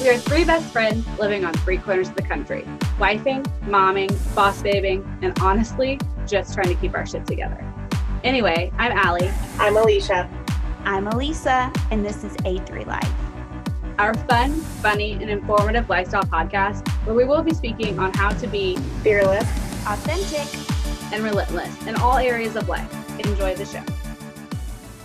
We are three best friends living on three corners of the country, wifing, momming, boss babing, and honestly, just trying to keep our shit together. Anyway, I'm Allie. I'm Alicia. I'm Elisa, and this is A3 Life. Our fun, funny, and informative lifestyle podcast where we will be speaking on how to be fearless, authentic, and relentless in all areas of life. Enjoy the show.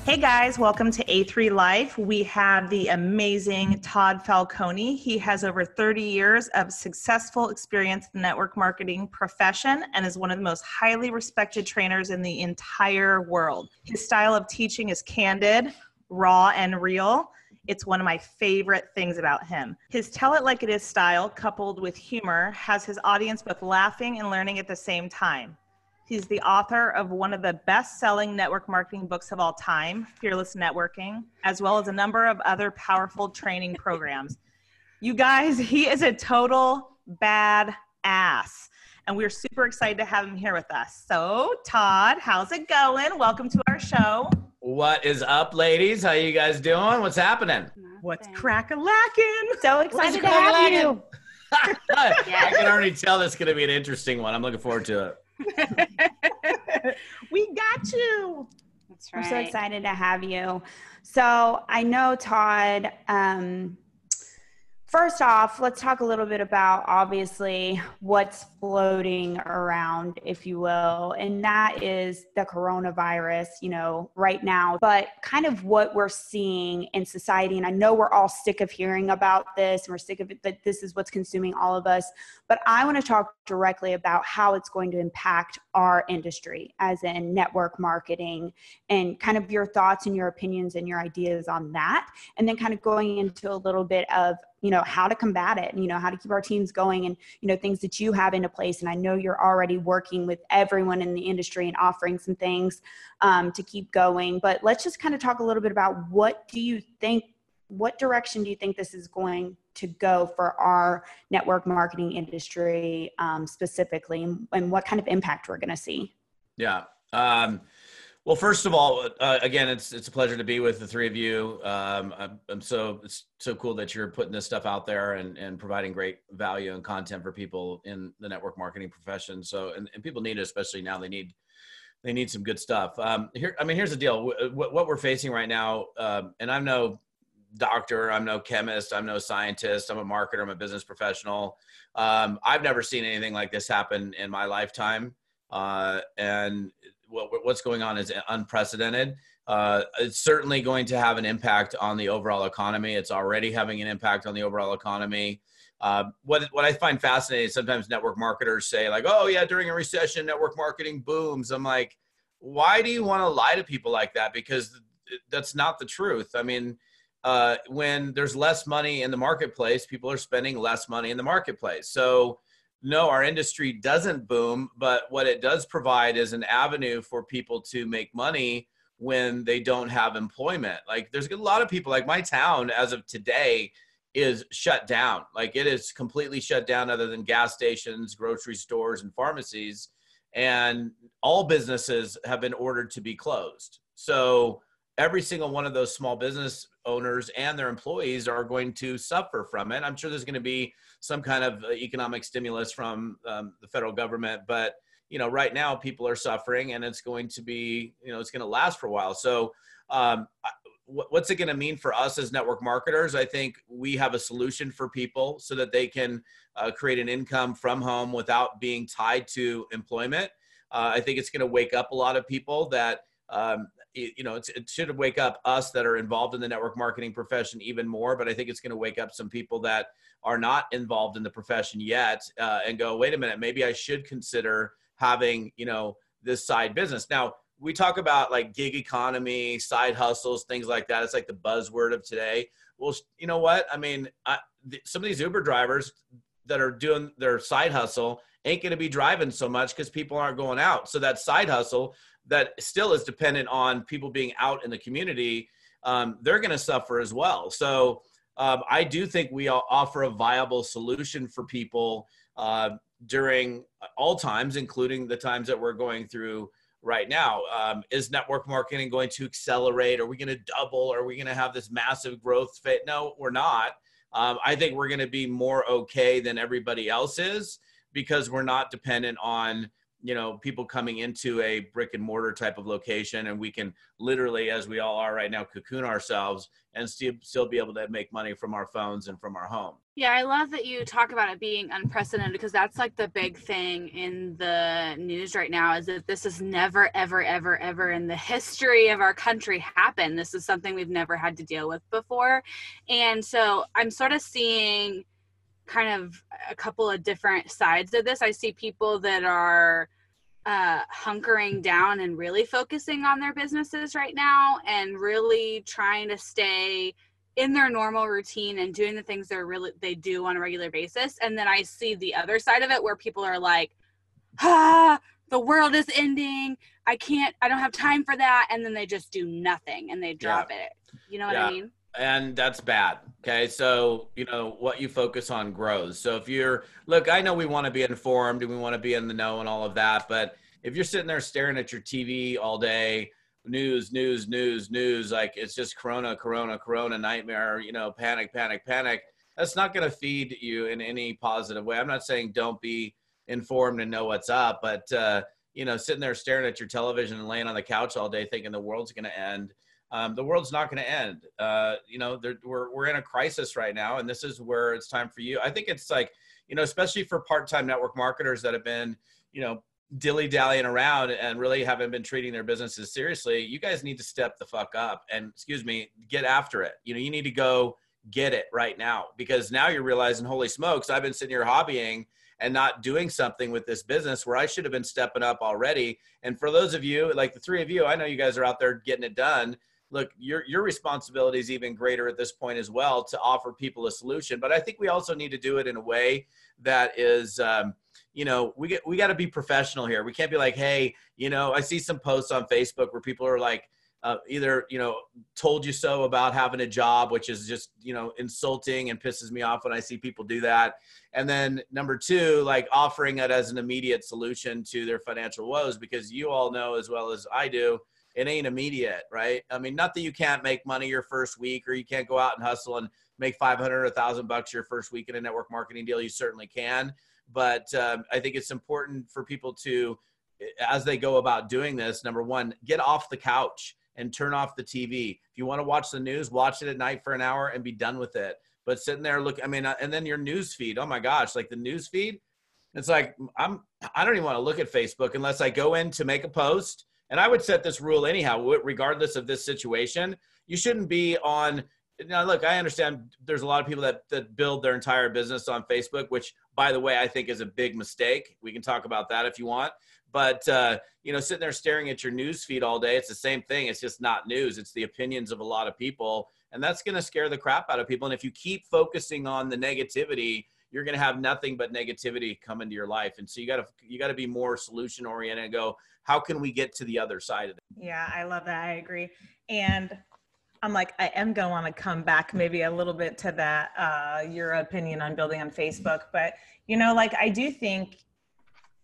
Hey guys, welcome to A3 Life. We have the amazing Todd Falcone. He has over 30 years of successful experience in the network marketing profession and is one of the most highly respected trainers in the entire world. His style of teaching is candid, raw, and real. It's one of my favorite things about him. His tell it like it is style, coupled with humor, has his audience both laughing and learning at the same time. He's the author of one of the best selling network marketing books of all time, Fearless Networking, as well as a number of other powerful training programs. You guys, he is a total bad ass. And we're super excited to have him here with us. So, Todd, how's it going? Welcome to our show. What is up, ladies? How you guys doing? What's happening? What's crack a lacking? So excited to have you. I can already tell this is going to be an interesting one. I'm looking forward to it. we got you. That's right. We're so excited to have you. So I know Todd. Um, First off, let's talk a little bit about obviously what's floating around, if you will, and that is the coronavirus, you know, right now, but kind of what we're seeing in society. And I know we're all sick of hearing about this and we're sick of it, that this is what's consuming all of us. But I want to talk directly about how it's going to impact our industry, as in network marketing, and kind of your thoughts and your opinions and your ideas on that. And then kind of going into a little bit of you know how to combat it you know how to keep our teams going and you know things that you have into place. And i know you're already working with everyone in the industry and offering some things um, to keep going. But let's just kind of talk a little bit about what do you think what direction do you think this is going to go for our network marketing industry um, specifically and what kind of impact we're going to see? Yeah um, well, first of all, uh, again, it's it's a pleasure to be with the three of you. Um, I'm, I'm, so it's so cool that you're putting this stuff out there and, and providing great value and content for people in the network marketing profession. So, and, and people need it, especially now. They need they need some good stuff. Um, here, I mean, here's the deal. What, what we're facing right now, um, and I'm no doctor, I'm no chemist, I'm no scientist, I'm a marketer, I'm a business professional. Um, I've never seen anything like this happen in my lifetime. Uh, and what, what's going on is unprecedented. Uh, it's certainly going to have an impact on the overall economy. It's already having an impact on the overall economy. Uh, what what I find fascinating, sometimes network marketers say like, "Oh yeah, during a recession, network marketing booms." I'm like, why do you want to lie to people like that? Because that's not the truth. I mean, uh, when there's less money in the marketplace, people are spending less money in the marketplace. So no, our industry doesn't boom, but what it does provide is an avenue for people to make money when they don't have employment. Like there's a lot of people, like my town as of today is shut down. Like it is completely shut down other than gas stations, grocery stores, and pharmacies. And all businesses have been ordered to be closed. So every single one of those small business owners and their employees are going to suffer from it. I'm sure there's going to be some kind of uh, economic stimulus from um, the federal government, but you know, right now people are suffering, and it's going to be, you know, it's going to last for a while. So, um, what's it going to mean for us as network marketers? I think we have a solution for people so that they can uh, create an income from home without being tied to employment. Uh, I think it's going to wake up a lot of people that um, you know, it should wake up us that are involved in the network marketing profession even more. But I think it's going to wake up some people that are not involved in the profession yet uh, and go, wait a minute, maybe I should consider having, you know, this side business. Now, we talk about like gig economy, side hustles, things like that. It's like the buzzword of today. Well, you know what? I mean, I, th- some of these Uber drivers that are doing their side hustle ain't going to be driving so much because people aren't going out. So that side hustle that still is dependent on people being out in the community, um, they're going to suffer as well. So um, I do think we offer a viable solution for people uh, during all times, including the times that we're going through right now. Um, is network marketing going to accelerate? Are we going to double? Are we going to have this massive growth fit? No, we're not. um, I think we're going to be more okay than everybody else is because we're not dependent on you know people coming into a brick and mortar type of location and we can literally as we all are right now cocoon ourselves and still still be able to make money from our phones and from our home. Yeah i love that you talk about it being unprecedented because that's like the big thing in the news right now is that this has never ever ever ever in the history of our country happened. This is something we've never had to deal with before. And so i'm sort of seeing kind of a couple of different sides of this. I see people that are uh, hunkering down and really focusing on their businesses right now and really trying to stay in their normal routine and doing the things they're really they do on a regular basis and then i see the other side of it where people are like ah the world is ending i can't i don't have time for that and then they just do nothing and they drop yeah. it you know what yeah. i mean and that's bad. Okay. So, you know, what you focus on grows. So if you're, look, I know we want to be informed and we want to be in the know and all of that, but if you're sitting there staring at your TV all day, news, news, news, news, like it's just Corona, Corona, Corona nightmare, you know, panic, panic, panic, that's not going to feed you in any positive way. I'm not saying don't be informed and know what's up, but, uh, you know, sitting there staring at your television and laying on the couch all day thinking the world's going to end um, the world's not going to end. Uh, you know, we're we're in a crisis right now, and this is where it's time for you. I think it's like, you know, especially for part-time network marketers that have been, you know, dilly dallying around and really haven't been treating their businesses seriously. You guys need to step the fuck up and, excuse me, get after it. You know, you need to go get it right now because now you're realizing, holy smokes, I've been sitting here hobbying and not doing something with this business where I should have been stepping up already. And for those of you, like the three of you, I know you guys are out there getting it done look, your your responsibility is even greater at this point as well to offer people a solution. But I think we also need to do it in a way that is, um, you know, we get we got to be professional here. We can't be like, hey, you know, I see some posts on Facebook where people are like. Uh, either you know told you so about having a job which is just you know insulting and pisses me off when i see people do that and then number two like offering it as an immediate solution to their financial woes because you all know as well as i do it ain't immediate, right? I mean, not that you can't make money your first week or you can't go out and hustle and make 500 or 1000 bucks your first week in a network marketing deal. You certainly can. But um, I think it's important for people to, as they go about doing this, number one, get off the couch and turn off the TV. If you want to watch the news, watch it at night for an hour and be done with it. But sitting there, look, I mean, uh, and then your news feed. Oh my gosh, like the news feed. It's like I'm. I don't even want to look at Facebook unless I go in to make a post and I would set this rule anyhow, regardless of this situation. You shouldn't be on. Now, look, I understand there's a lot of people that, that build their entire business on Facebook, which, by the way, I think is a big mistake. We can talk about that if you want. But, uh, you know, sitting there staring at your news feed all day, it's the same thing. It's just not news, it's the opinions of a lot of people. And that's going to scare the crap out of people. And if you keep focusing on the negativity, you're going to have nothing but negativity come into your life and so you got to you got to be more solution oriented and go how can we get to the other side of it yeah i love that i agree. And i'm like i am going to want to come back maybe a little bit to that uh, your opinion on building on facebook but you know like i do think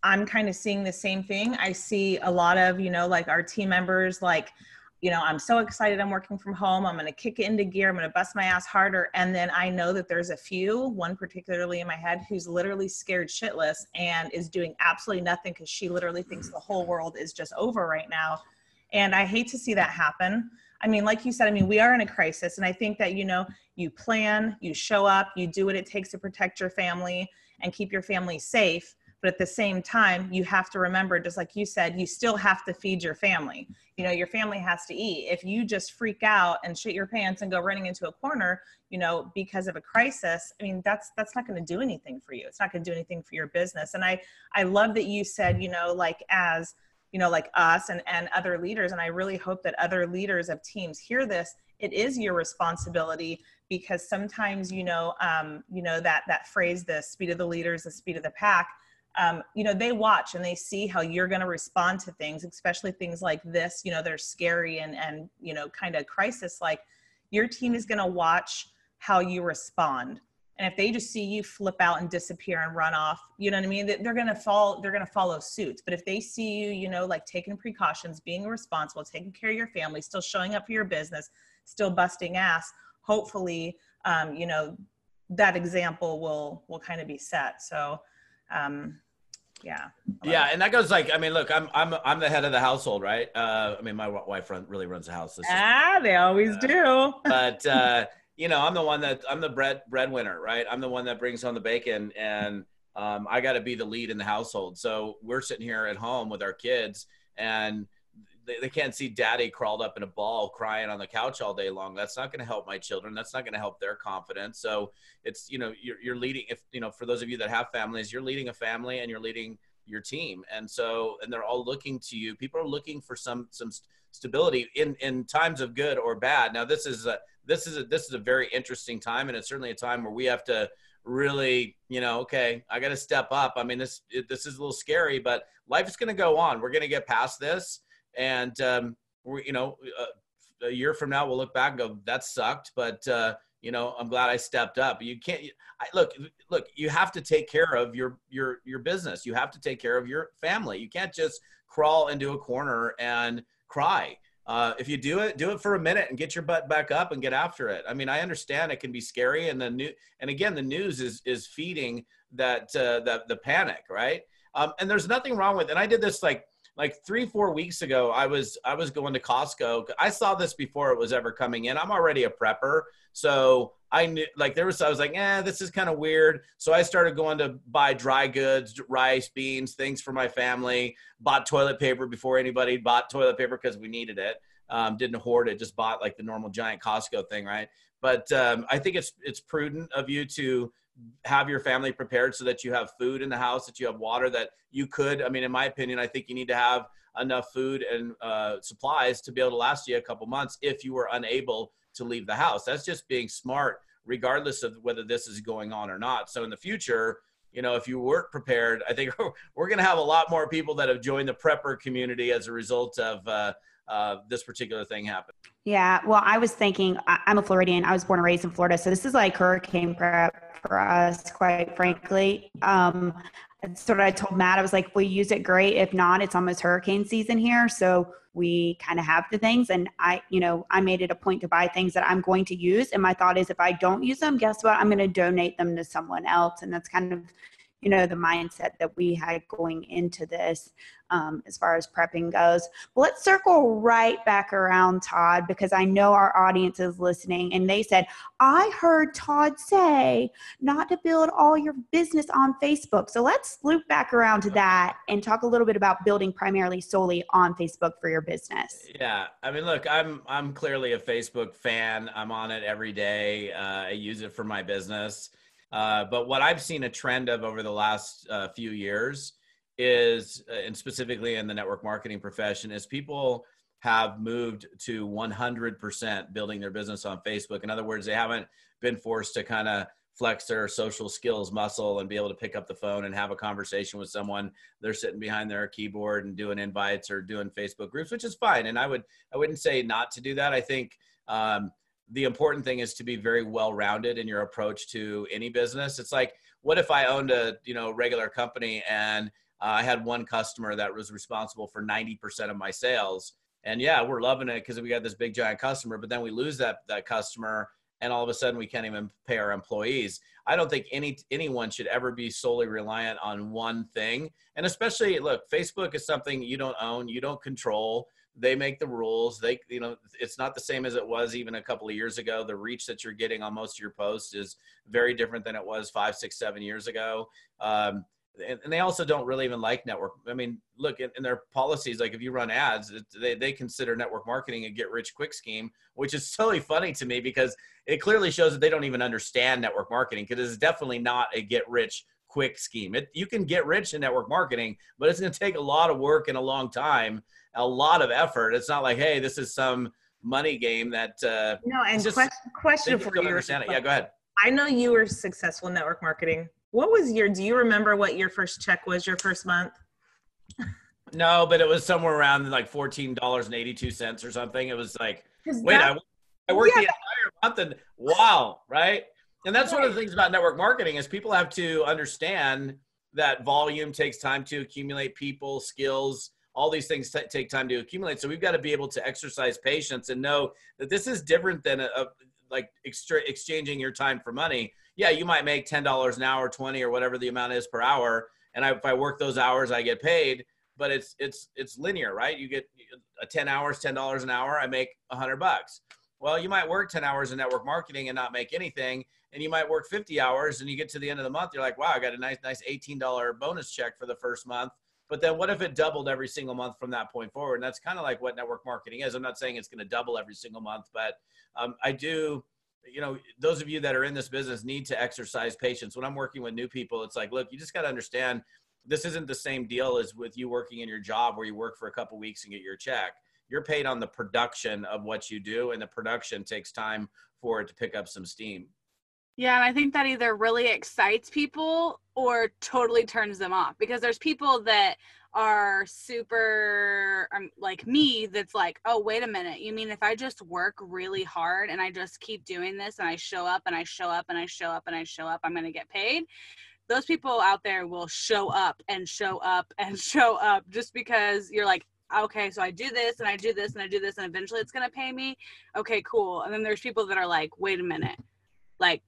i'm kind of seeing the same thing. I see a lot of you know like our team members like you know, I'm so excited I'm working from home. I'm going to kick it into gear. I'm going to bust my ass harder. And then I know that there's a few, one particularly in my head, who's literally scared shitless and is doing absolutely nothing because she literally thinks the whole world is just over right now. And I hate to see that happen. I mean, like you said, I mean, we are in a crisis. And I think that, you know, you plan, you show up, you do what it takes to protect your family and keep your family safe but at the same time you have to remember just like you said you still have to feed your family you know your family has to eat. If you just freak out and shit your pants and go running into a corner you know because of a crisis i mean that's that's not going to do anything for you. It's not going to do anything for your business. And i i love that you said you know like as you know like us and and other leaders and i really hope that other leaders of teams hear this. It is your responsibility because sometimes you know um, you know that that phrase the speed of the leaders the speed of the pack um, you know they watch and they see how you're going to respond to things especially things like this you know they're scary and and you know kind of crisis like your team is going to watch how you respond. And if they just see you flip out and disappear and run off you know what i mean? They're going to fall they're going to follow suit. But if they see you you know like taking precautions being responsible taking care of your family still showing up for your business still busting ass hopefully um, you know that example will will kind of be set. So um yeah. Yeah and that goes like i mean look i'm i'm i'm the head of the household right? Uh i mean my wife run, really runs the house. This ah is, they always uh, do. But uh you know i'm the one that i'm the bread breadwinner right? I'm the one that brings home the bacon and um, i got to be the lead in the household. So we're sitting here at home with our kids and they, they can't see daddy crawled up in a ball crying on the couch all day long. That's not going to help my children. That's not going to help their confidence. So it's, you know, you're, you're leading, if, you know, for those of you that have families, you're leading a family and you're leading your team. And so, and they're all looking to you. People are looking for some, some stability in, in times of good or bad. Now this is a, this is a, this is a very interesting time. And it's certainly a time where we have to, really, you know, okay, I got to step up. I mean, this this is a little scary, but life is going to go on. We're going to get past this, and um, we, you know, uh, a year from now we'll look back and go, that sucked, but uh, you know, I'm glad I stepped up. You can't I, look, look. You have to take care of your your your business. You have to take care of your family. You can't just crawl into a corner and cry. Uh, if you do it, do it for a minute and get your butt back up and get after it. I mean, I understand it can be scary, and the new and again, the news is is feeding that uh, the the panic, right? Um, and there's nothing wrong with. And I did this like like three four weeks ago i was i was going to costco. I saw this before it was ever coming in. I'm already a prepper. So i knew like there was i was like eh this is kind of weird. So i started going to buy dry goods rice beans things for my family. Bought toilet paper before anybody bought toilet paper because we needed it. Um, didn't hoard it just bought like the normal giant costco thing right? But um, i think it's it's prudent of you to have your family prepared so that you have food in the house, that you have water, that you could. I mean, in my opinion, I think you need to have enough food and uh, supplies to be able to last you a couple months if you were unable to leave the house. That's just being smart, regardless of whether this is going on or not. So in the future, you know, if you weren't prepared, I think we're going to have a lot more people that have joined the prepper community as a result of uh, uh, this particular thing happen. Yeah, well, I was thinking, I'm a Floridian. I was born and raised in Florida, so this is like hurricane prep for us, quite frankly. Um, that's what I told Matt. I was like, we use it great. If not, it's almost hurricane season here, so we kind of have the things. And I, you know, I made it a point to buy things that I'm going to use. And my thought is, if I don't use them, guess what? I'm going to donate them to someone else. And that's kind of you know the mindset that we had going into this um, as far as prepping goes. But let's circle right back around todd because i know our audience is listening and they said i heard todd say not to build all your business on facebook. So let's loop back around to that and talk a little bit about building primarily solely on facebook for your business. Yeah. I mean look i'm i'm clearly a facebook fan. I'm on it every day. Uh, i use it for my business uh, but what I've seen a trend of over the last uh, few years is, uh, and specifically in the network marketing profession, is people have moved to 100% building their business on Facebook. In other words, they haven't been forced to kind of flex their social skills muscle and be able to pick up the phone and have a conversation with someone. They're sitting behind their keyboard and doing invites or doing facebook groups which is fine. And i would i wouldn't say not to do that. I think um, the important thing is to be very well rounded in your approach to any business. It's like what if i owned a you know regular company and uh, i had one customer that was responsible for 90% of my sales? And yeah we're loving it because we got this big giant customer but then we lose that that customer and all of a sudden we can't even pay our employees. I don't think any anyone should ever be solely reliant on one thing. And especially look facebook is something you don't own you don't control they make the rules. They you know it's not the same as it was even a couple of years ago. The reach that you're getting on most of your posts is very different than it was five six seven years ago. Um, and, and, they also don't really even like network i mean look in, in their policies like if you run ads they, they consider network marketing a get rich quick scheme which is totally funny to me because it clearly shows that they don't even understand network marketing because it's definitely not a get rich quick scheme. It, you can get rich in network marketing but it's going to take a lot of work and a long time a lot of effort. It's not like, hey, this is some money game that. Uh, no, and just, question, question for you. Understand it? Yeah, go ahead. I know you were successful in network marketing. What was your? Do you remember what your first check was? Your first month? no, but it was somewhere around like fourteen dollars and eighty two cents or something. It was like, wait, I, I worked yeah. the entire month and wow, right? And that's right. one of the things about network marketing is people have to understand that volume takes time to accumulate people, skills, all these things t- take time to accumulate. So we've got to be able to exercise patience and know that this is different than a, a like exchanging your time for money, yeah, you might make ten dollars an hour, twenty or whatever the amount is per hour, and I, if I work those hours, I get paid. But it's it's it's linear, right? You get a ten hours, ten dollars an hour, I make a hundred bucks. Well, you might work ten hours in network marketing and not make anything, and you might work fifty hours, and you get to the end of the month, you're like, wow, I got a nice nice eighteen dollar bonus check for the first month. But then what if it doubled every single month from that point forward? And that's kind of like what network marketing is. I'm not saying it's going to double every single month, but um, I do you know those of you that are in this business need to exercise patience when i'm working with new people it's like look you just got to understand this isn't the same deal as with you working in your job where you work for a couple weeks and get your check you're paid on the production of what you do and the production takes time for it to pick up some steam yeah and i think that either really excites people or totally turns them off because there's people that are super um, like me that's like oh wait a minute you mean if i just work really hard and i just keep doing this and i show up and i show up and i show up and i show up i'm going to get paid? Those people out there will show up and show up and show up just because you're like okay so i do this and i do this and i do this and eventually it's going to pay me? Okay cool. And then there's people that are like wait a minute like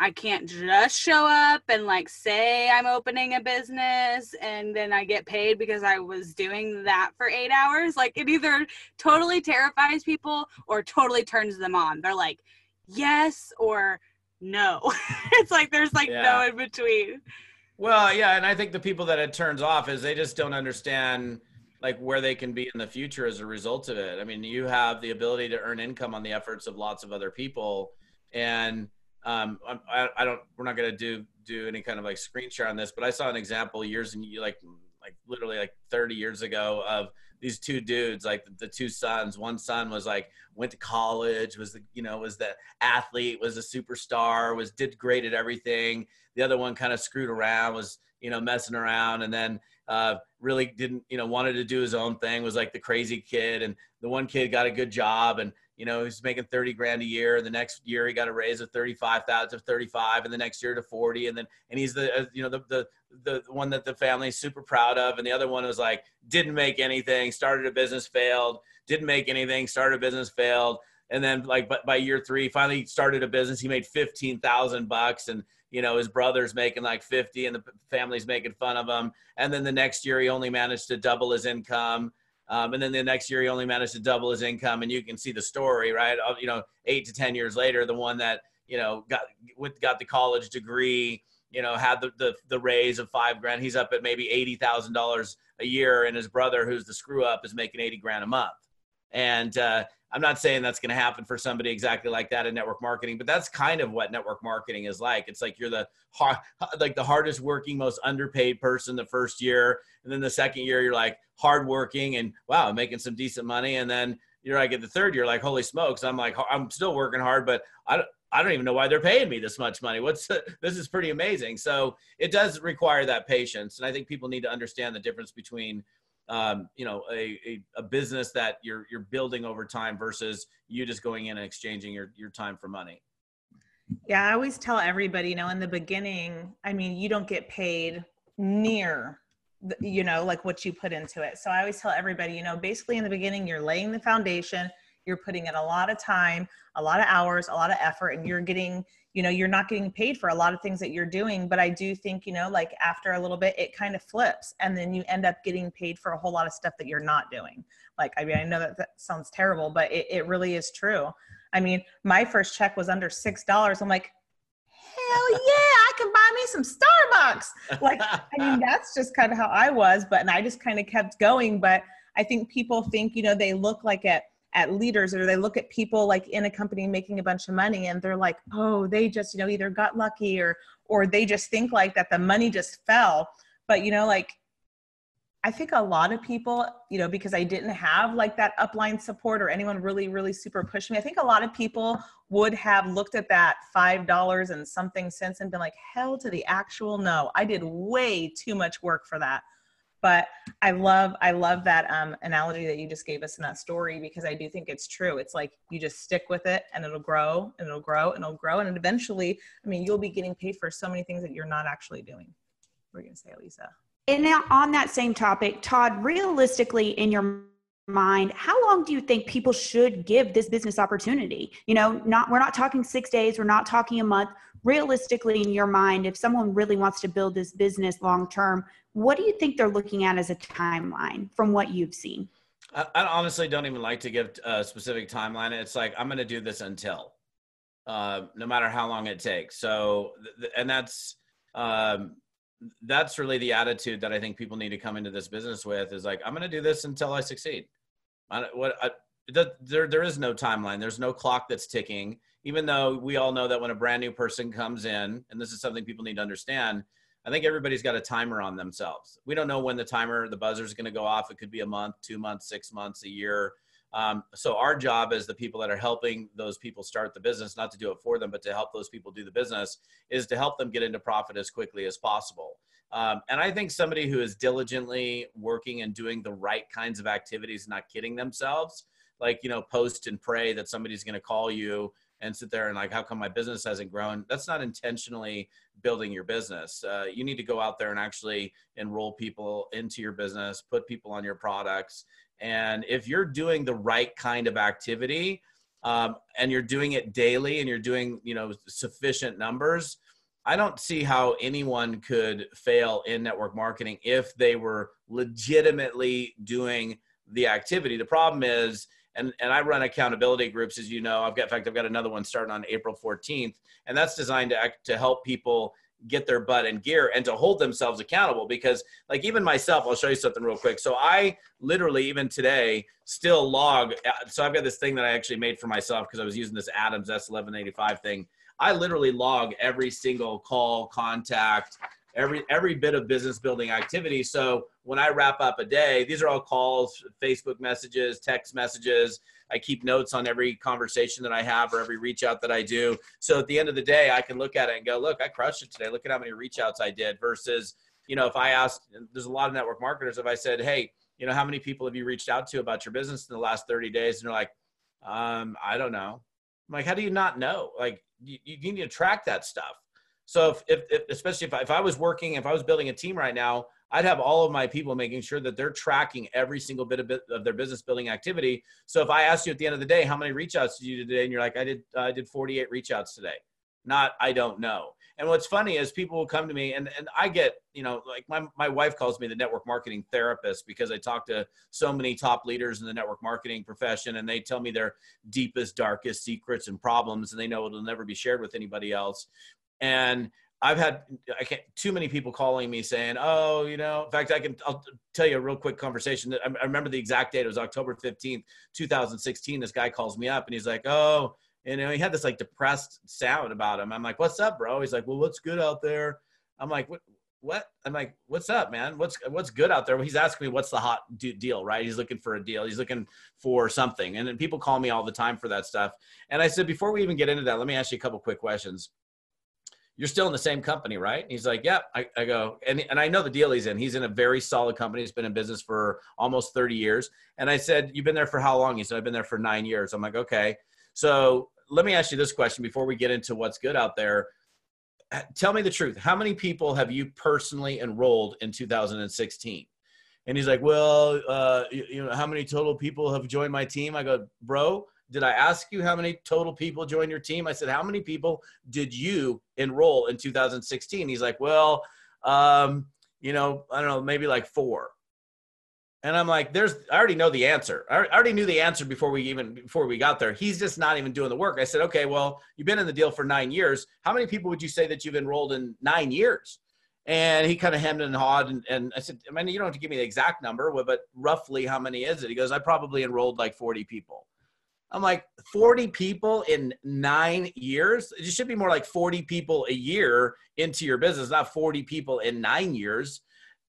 I can't just show up and like say I'm opening a business and then I get paid because I was doing that for eight hours. Like it either totally terrifies people or totally turns them on. They're like, yes or no. it's like there's like yeah. no in between. Well, yeah, and I think the people that it turns off is they just don't understand like where they can be in the future as a result of it. I mean, you have the ability to earn income on the efforts of lots of other people and um, I, I don't we're not going to do do any kind of like screen share on this but i saw an example years and like like literally like 30 years ago of these two dudes like the, two sons. One son was like went to college was the you know was the athlete was a superstar was did great at everything. The other one kind of screwed around was you know messing around and then uh, really didn't you know wanted to do his own thing was like the crazy kid. And the one kid got a good job and you know, he's making 30 grand a year. The next year he got a raise of 35,000 to 35 and the next year to 40. And then, and he's the, uh, you know, the, the, the one that the family's super proud of. And the other one was like, didn't make anything, started a business, failed, didn't make anything, started a business, failed. And then like, but by year three, finally started a business. He made 15,000 bucks and, you know, his brother's making like 50 and the family's making fun of him. And then the next year he only managed to double his income um, and then the next year, he only managed to double his income. And you can see the story, right? You know, eight to 10 years later, the one that, you know, got, with got the college degree, you know, had the, the, the raise of five grand. He's up at maybe $80,000 a year. And his brother, who's the screw up, is making 80 grand a month. And uh, I'm not saying that's going to happen for somebody exactly like that in network marketing, but that's kind of what network marketing is like. It's like you're the hard, like the hardest working, most underpaid person the first year, and then the second year you're like hardworking and wow, making some decent money, and then you're like at the third year, like holy smokes, I'm like I'm still working hard, but I don't. I don't even know why they're paying me this much money. What's this is pretty amazing. So it does require that patience, and I think people need to understand the difference between um, you know a, a, a, business that you're you're building over time versus you just going in and exchanging your your time for money? Yeah i always tell everybody you know in the beginning i mean you don't get paid near you know like what you put into it. So i always tell everybody you know basically in the beginning you're laying the foundation you're putting in a lot of time a lot of hours a lot of effort and you're getting you know you're not getting paid for a lot of things that you're doing but i do think you know like after a little bit it kind of flips and then you end up getting paid for a whole lot of stuff that you're not doing. Like i mean i know that that sounds terrible but it, it really is true. I mean my first check was under six dollars. I'm like hell yeah i can buy me some starbucks. Like i mean that's just kind of how i was but and i just kind of kept going but i think people think you know they look like at at leaders or they look at people like in a company making a bunch of money and they're like oh they just you know either got lucky or or they just think like that the money just fell. But you know like i think a lot of people you know because i didn't have like that upline support or anyone really really super push me i think a lot of people would have looked at that five dollars and something cents and been like hell to the actual no i did way too much work for that but i love i love that um, analogy that you just gave us in that story because i do think it's true. It's like you just stick with it and it'll grow and it'll grow and it'll grow. And eventually i mean you'll be getting paid for so many things that you're not actually doing. We're going to say lisa and now on that same topic todd realistically in your mind how long do you think people should give this business opportunity? You know not we're not talking six days we're not talking a month realistically in your mind if someone really wants to build this business long term what do you think they're looking at as a timeline from what you've seen I, I honestly don't even like to give a specific timeline it's like i'm going to do this until uh, no matter how long it takes so th- and that's um, that's really the attitude that i think people need to come into this business with is like i'm going to do this until i succeed I, what I, there there is no timeline. There's no clock that's ticking. Even though we all know that when a brand new person comes in, and this is something people need to understand, I think everybody's got a timer on themselves. We don't know when the timer, the buzzer is going to go off. It could be a month, two months, six months, a year. Um, so our job as the people that are helping those people start the business, not to do it for them, but to help those people do the business, is to help them get into profit as quickly as possible. Um, and I think somebody who is diligently working and doing the right kinds of activities, not kidding themselves, like, you know, post and pray that somebody's going to call you and sit there and like, how come my business hasn't grown? That's not intentionally building your business. Uh, you need to go out there and actually enroll people into your business, put people on your products. And if you're doing the right kind of activity, um, and you're doing it daily and you're doing, you know, sufficient numbers, I don't see how anyone could fail in network marketing if they were legitimately doing the activity. The problem is, and, and I run accountability groups, as you know. I've got, in fact, I've got another one starting on April 14th, and that's designed to act, to help people get their butt in gear and to hold themselves accountable. Because, like, even myself, I'll show you something real quick. So I literally, even today, still log. Uh, so I've got this thing that I actually made for myself because I was using this Adams S1185 thing I literally log every single call, contact, every every bit of business building activity. So when I wrap up a day, these are all calls, Facebook messages, text messages. I keep notes on every conversation that I have or every reach out that I do. So at the end of the day, I can look at it and go, look, I crushed it today. Look at how many reach outs I did versus, you know, if I asked, there's a lot of network marketers, if I said, hey, you know, how many people have you reached out to about your business in the last 30 days? And they're like, um, I don't know. I'm like, how do you not know? Like, you, you need to track that stuff. So if, if, if especially if I, if I was working, if I was building a team right now, I'd have all of my people making sure that they're tracking every single bit of, bit of their business building activity. So if I asked you at the end of the day, how many reach outs did you do today? And you're like, I did, I did 48 reach outs today. Not, I don't know. And what's funny is people will come to me and, and I get, you know, like my, my wife calls me the network marketing therapist because I talk to so many top leaders in the network marketing profession and they tell me their deepest, darkest secrets and problems and they know it'll never be shared with anybody else. And I've had I can't too many people calling me saying, "Oh, you know." In fact, I can I'll tell you a real quick conversation. I, I remember the exact date. It was October fifteenth, two thousand sixteen. This guy calls me up and he's like, "Oh, you know, he had this like depressed sound about him. I'm like, what's up, bro? He's like, well, what's good out there? I'm like, what? What? I'm like, what's up, man? What's what's good out there? He's asking me what's the hot deal, right? He's looking for a deal. He's looking for something, and then people call me all the time for that stuff. And I said, before we even get into that, let me ask you a couple quick questions. You're still in the same company, right? he's like, yeah. I, I go, and and I know the deal he's in. He's in a very solid company. He's been in business for almost 30 years. And I said, you've been there for how long? He said, I've been there for nine years. I'm like, okay. So let me ask you this question before we get into what's good out there. Tell me the truth. How many people have you personally enrolled in 2016? And he's like, well, uh, you, you know, how many total people have joined my team? I go, bro, did I ask you how many total people joined your team? I said, how many people did you enroll in 2016? He's like, well, um, you know, I don't know, maybe like four. And I'm like, there's, I already know the answer. I already knew the answer before we even, before we got there. He's just not even doing the work. I said, okay, well, you've been in the deal for nine years. How many people would you say that you've enrolled in nine years? And he kind of hemmed and hawed. And, and I said, I mean, you don't have to give me the exact number, but roughly how many is it? He goes, I probably enrolled like 40 people. I'm like, 40 people in nine years? It should be more like 40 people a year into your business, not 40 people in nine years.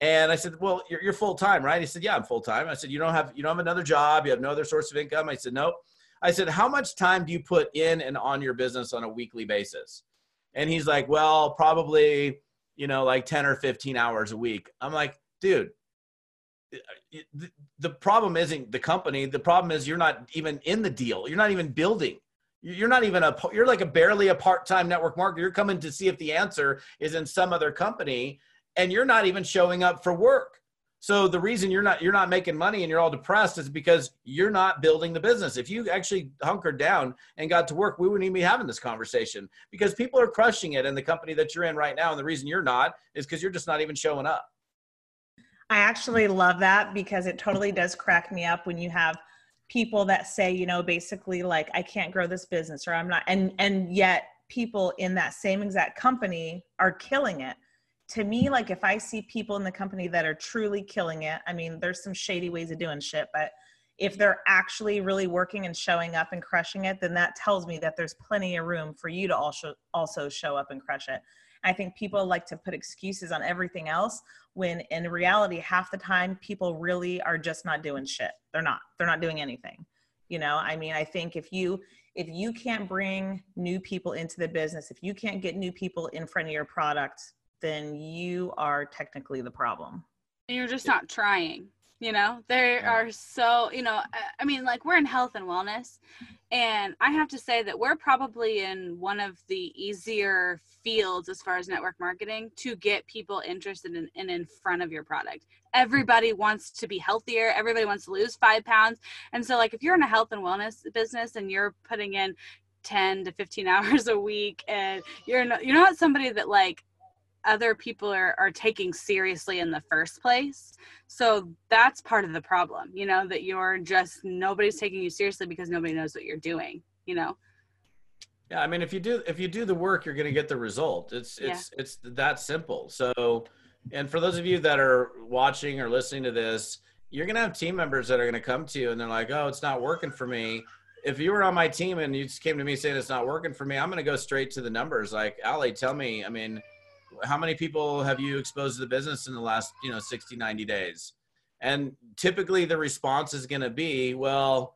And I said, "Well, you're, you're full time, right?" He said, "Yeah, I'm full time." I said, "You don't have you don't have another job. You have no other source of income." I said, "Nope." I said, "How much time do you put in and on your business on a weekly basis?" And he's like, "Well, probably, you know, like 10 or 15 hours a week." I'm like, "Dude, the problem isn't the company. The problem is you're not even in the deal. You're not even building. You're not even a. You're like a barely a part-time network marketer. You're coming to see if the answer is in some other company, and you're not even showing up for work. So the reason you're not you're not making money and you're all depressed is because you're not building the business. If you actually hunkered down and got to work, we wouldn't even be having this conversation because people are crushing it in the company that you're in right now. And the reason you're not is because you're just not even showing up. I actually love that because it totally does crack me up when you have people that say, you know, basically like I can't grow this business or I'm not and and yet people in that same exact company are killing it. To me, like if I see people in the company that are truly killing it, I mean, there's some shady ways of doing shit, but if they're actually really working and showing up and crushing it, then that tells me that there's plenty of room for you to also also show up and crush it. I think people like to put excuses on everything else when in reality, half the time people really are just not doing shit. They're not. They're not doing anything. You know, I mean, I think if you if you can't bring new people into the business, if you can't get new people in front of your product, then you are technically the problem. And you're just not trying you know there are so you know i mean like we're in health and wellness and i have to say that we're probably in one of the easier fields as far as network marketing to get people interested in and in front of your product. Everybody wants to be healthier. Everybody wants to lose five pounds. And so like if you're in a health and wellness business and you're putting in 10 to 15 hours a week and you're not, you're not somebody that like other people are, are taking seriously in the first place. So that's part of the problem you know that you're just nobody's taking you seriously because nobody knows what you're doing you know? Yeah i mean if you do if you do the work you're going to get the result. It's it's yeah. it's that simple. So and for those of you that are watching or listening to this you're going to have team members that are going to come to you and they're like oh it's not working for me. If you were on my team and you just came to me saying it's not working for me i'm going to go straight to the numbers. Like Allie tell me i mean how many people have you exposed to the business in the last you know 60 90 days? And typically the response is going to be well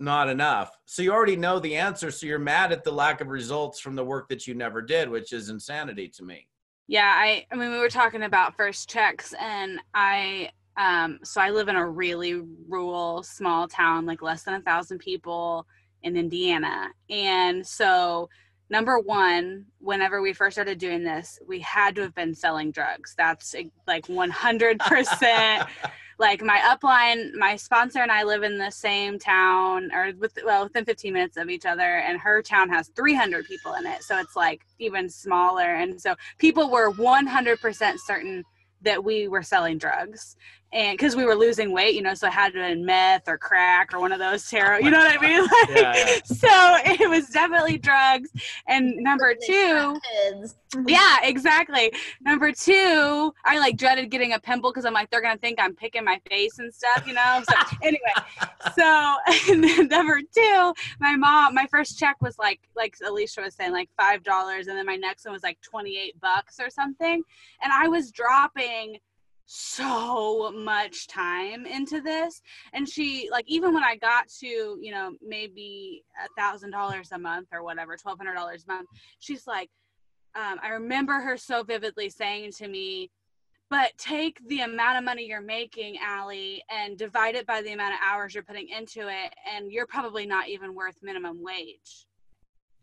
not enough. So you already know the answer so you're mad at the lack of results from the work that you never did which is insanity to me. Yeah i i mean we were talking about first checks and i um so i live in a really rural small town like less than a thousand people in indiana. And so number one, whenever we first started doing this, we had to have been selling drugs. That's eh, like 100%. like my upline, my sponsor and I live in the same town or with, well, within 15 minutes of each other. And her town has 300 people in it. So it's like even smaller. And so people were 100% certain that we were selling drugs and because we were losing weight, you know, so I had to been meth or crack or one of those tarot, you know what I mean? Like, yeah, yeah. So it was definitely drugs. And number two, mm-hmm. yeah, exactly. Number two, I like dreaded getting a pimple because I'm like, they're gonna think I'm picking my face and stuff, you know. So anyway, so number two, my mom, my first check was like, like Alicia was saying, like five dollars, and then my next one was like 28 bucks or something, and I was dropping so much time into this and she like even when i got to you know maybe a thousand dollars a month or whatever twelve hundred dollars a month she's like um, i remember her so vividly saying to me but take the amount of money you're making Allie and divide it by the amount of hours you're putting into it and you're probably not even worth minimum wage.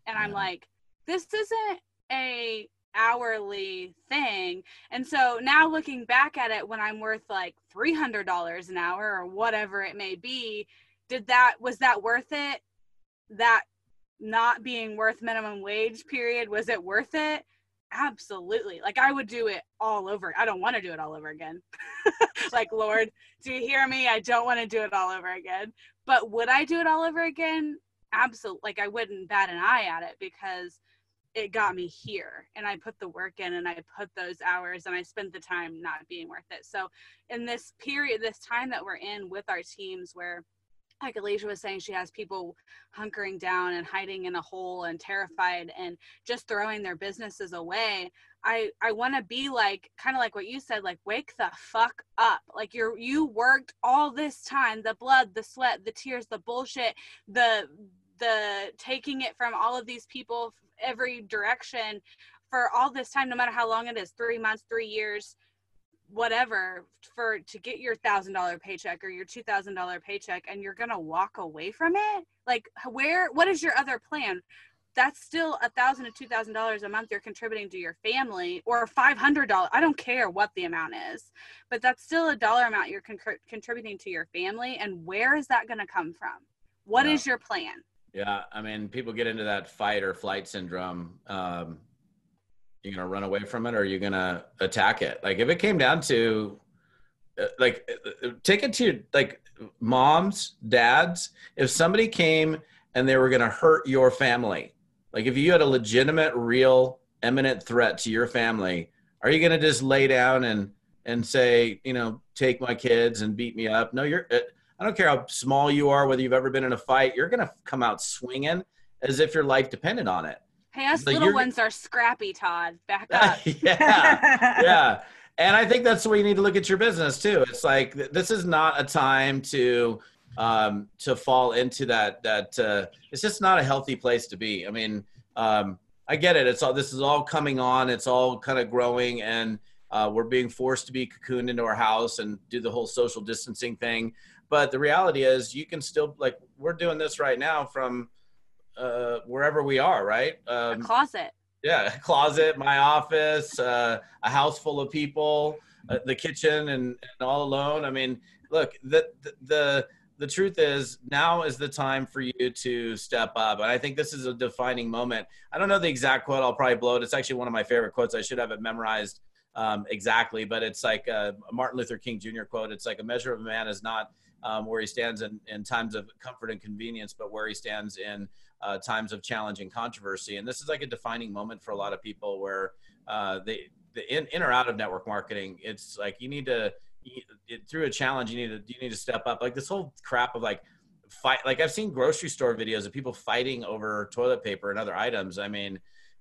And i'm like this isn't a hourly thing. And so now looking back at it when I'm worth like $300 an hour or whatever it may be, did that was that worth it? That not being worth minimum wage period was it worth it? Absolutely. Like I would do it all over. I don't want to do it all over again. like Lord, do you hear me? I don't want to do it all over again. But would I do it all over again? Absolutely. Like I wouldn't bat an eye at it because it got me here and i put the work in and i put those hours and i spent the time not being worth it so in this period this time that we're in with our teams where like Alicia was saying, she has people hunkering down and hiding in a hole and terrified and just throwing their businesses away. I I want to be like kind of like what you said, like wake the fuck up. Like you're you worked all this time, the blood, the sweat, the tears, the bullshit, the the taking it from all of these people every direction for all this time no matter how long it is three months three years whatever for to get your thousand dollar paycheck or your two thousand dollar paycheck and you're gonna walk away from it? Like where what is your other plan? That's still a thousand to two thousand dollars a month you're contributing to your family or five hundred dollars i don't care what the amount is but that's still a dollar amount you're con- contributing to your family and where is that going to come from? What is your plan yeah i mean people get into that fight or flight syndrome um, you're to run away from it or you're to attack it like if it came down to uh, like uh, uh, take it to your, like moms dads if somebody came and they were to hurt your family like if you had a legitimate, real, imminent threat to your family, are you to just lay down and and say, you know, take my kids and beat me up? No, you're. I don't care how small you are, whether you've ever been in a fight. You're going to come out swinging as if your life depended on it. Hey, us like little ones are scrappy, Todd. Back up. yeah, yeah. And I think that's the way you need to look at your business too. It's like this is not a time to um, to fall into that that uh, it's just not a healthy place to be. I mean, um, I get it. It's all this is all coming on. It's all kind of growing, and uh, we're being forced to be cocooned into our house and do the whole social distancing thing. But the reality is, you can still like we're doing this right now from uh, wherever we are, right? Um, a closet. Yeah, a closet, my office, uh, a house full of people, uh, the kitchen, and, and all alone. I mean, look, the the, the the truth is now is the time for you to step up. And i think this is a defining moment. I don't know the exact quote. I'll probably blow it. It's actually one of my favorite quotes. I should have it memorized um, exactly. But it's like a martin luther king jr quote. It's like a measure of a man is not um, where he stands in, in times of comfort and convenience but where he stands in uh, times of challenge and controversy. And this is like a defining moment for a lot of people where uh, they the in, in or out of network marketing it's like you need to it, through a challenge you need to you need to step up. Like this whole crap of like fight like i've seen grocery store videos of people fighting over toilet paper and other items. I mean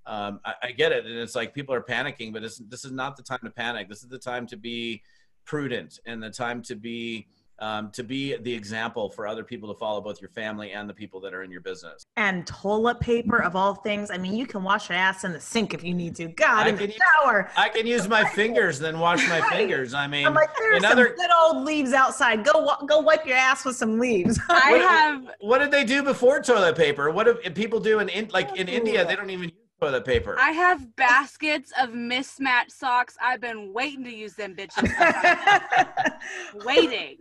um, I, I, get it. And it's like people are panicking but this is not the time to panic. This is the time to be prudent and the time to be um, to be the example for other people to follow, both your family and the people that are in your business. And toilet paper of all things. I mean, you can wash your ass in the sink if you need to. God, I in the shower. I can use my fingers, then wash my right. fingers. I mean, I'm like, there's some good old leaves outside. Go go wipe your ass with some leaves. I what, have. What did they do before toilet paper? What if people do in, in like in India? They don't even use toilet paper. I have baskets of mismatched socks. I've been waiting to use them bitches. waiting.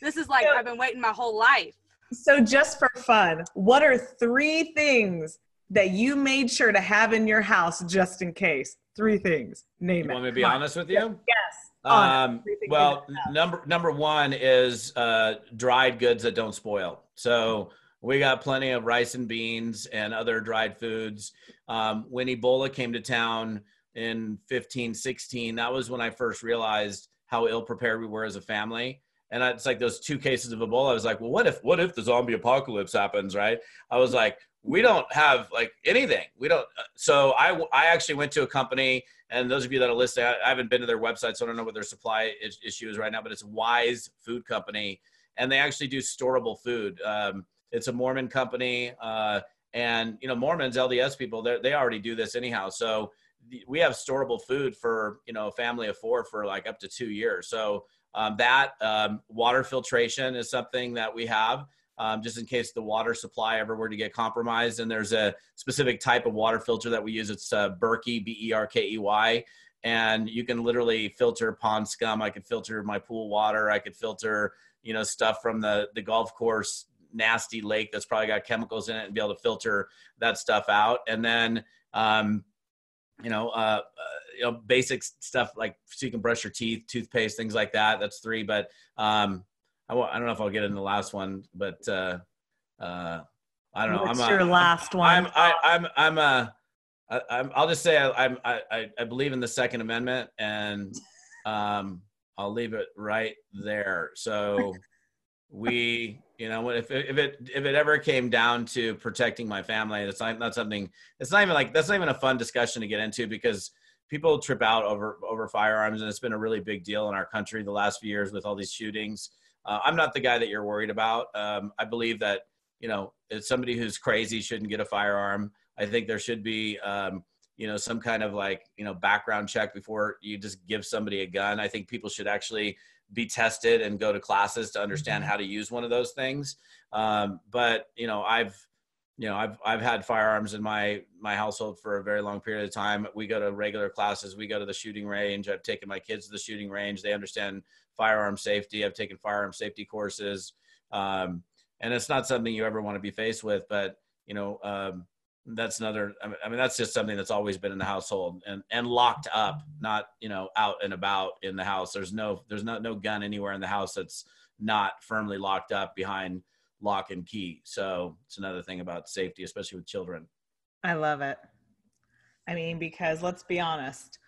This is like so, I've been waiting my whole life. So just for fun, what are three things that you made sure to have in your house just in case? Three things. Name you it. Want me to be Come honest on. with you? Yes. Um, well, number number one is uh, dried goods that don't spoil. So we got plenty of rice and beans and other dried foods. Um, when Ebola came to town in 15, 16, that was when I first realized how ill prepared we were as a family and it's like those two cases of Ebola. I was like, well, what if what if the zombie apocalypse happens, right? I was like, we don't have like anything. We don't. Uh, so I I actually went to a company, and those of you that are listening, I, I haven't been to their website, so I don't know what their supply is, issue is right now. But it's Wise Food Company, and they actually do storable food. Um, it's a Mormon company, uh, and you know Mormons, LDS people, they already do this anyhow. So we have storable food for you know a family of four for like up to two years. So um, that um, water filtration is something that we have um, just in case the water supply ever were to get compromised. And there's a specific type of water filter that we use. It's uh, Berkey, B E R K E Y. And you can literally filter pond scum. I could filter my pool water. I could filter, you know, stuff from the, the golf course nasty lake that's probably got chemicals in it and be able to filter that stuff out. And then, um, you know, uh, uh you know basic stuff like so you can brush your teeth, toothpaste, things like that. That's three. But um, I w- I don't know if I'll get in the last one, but uh, uh, I don't know. What's I'm your a, last one? I'm I, I'm I'm a I, I'm I'll just say I, I'm I I believe in the Second Amendment and um I'll leave it right there. So we you know if if it if it ever came down to protecting my family it's not, not something it's not even like that's not even a fun discussion to get into because people trip out over over firearms, and it's been a really big deal in our country the last few years with all these shootings. Uh, I'm not the guy that you're worried about. Um, I believe that you know, it's somebody who's crazy shouldn't get a firearm. I think there should be, um, you know, some kind of like you know background check before you just give somebody a gun. I think people should actually be tested and go to classes to understand mm-hmm. how to use one of those things. Um, but you know, I've you know, I've I've had firearms in my my household for a very long period of time. We go to regular classes. We go to the shooting range. I've taken my kids to the shooting range. They understand firearm safety. I've taken firearm safety courses, um, and it's not something you ever want to be faced with. But you know, um, that's another. I mean, that's just something that's always been in the household and and locked up, not you know out and about in the house. There's no there's not no gun anywhere in the house that's not firmly locked up behind lock and key. So it's another thing about safety, especially with children. I love it. I mean, because let's be honest,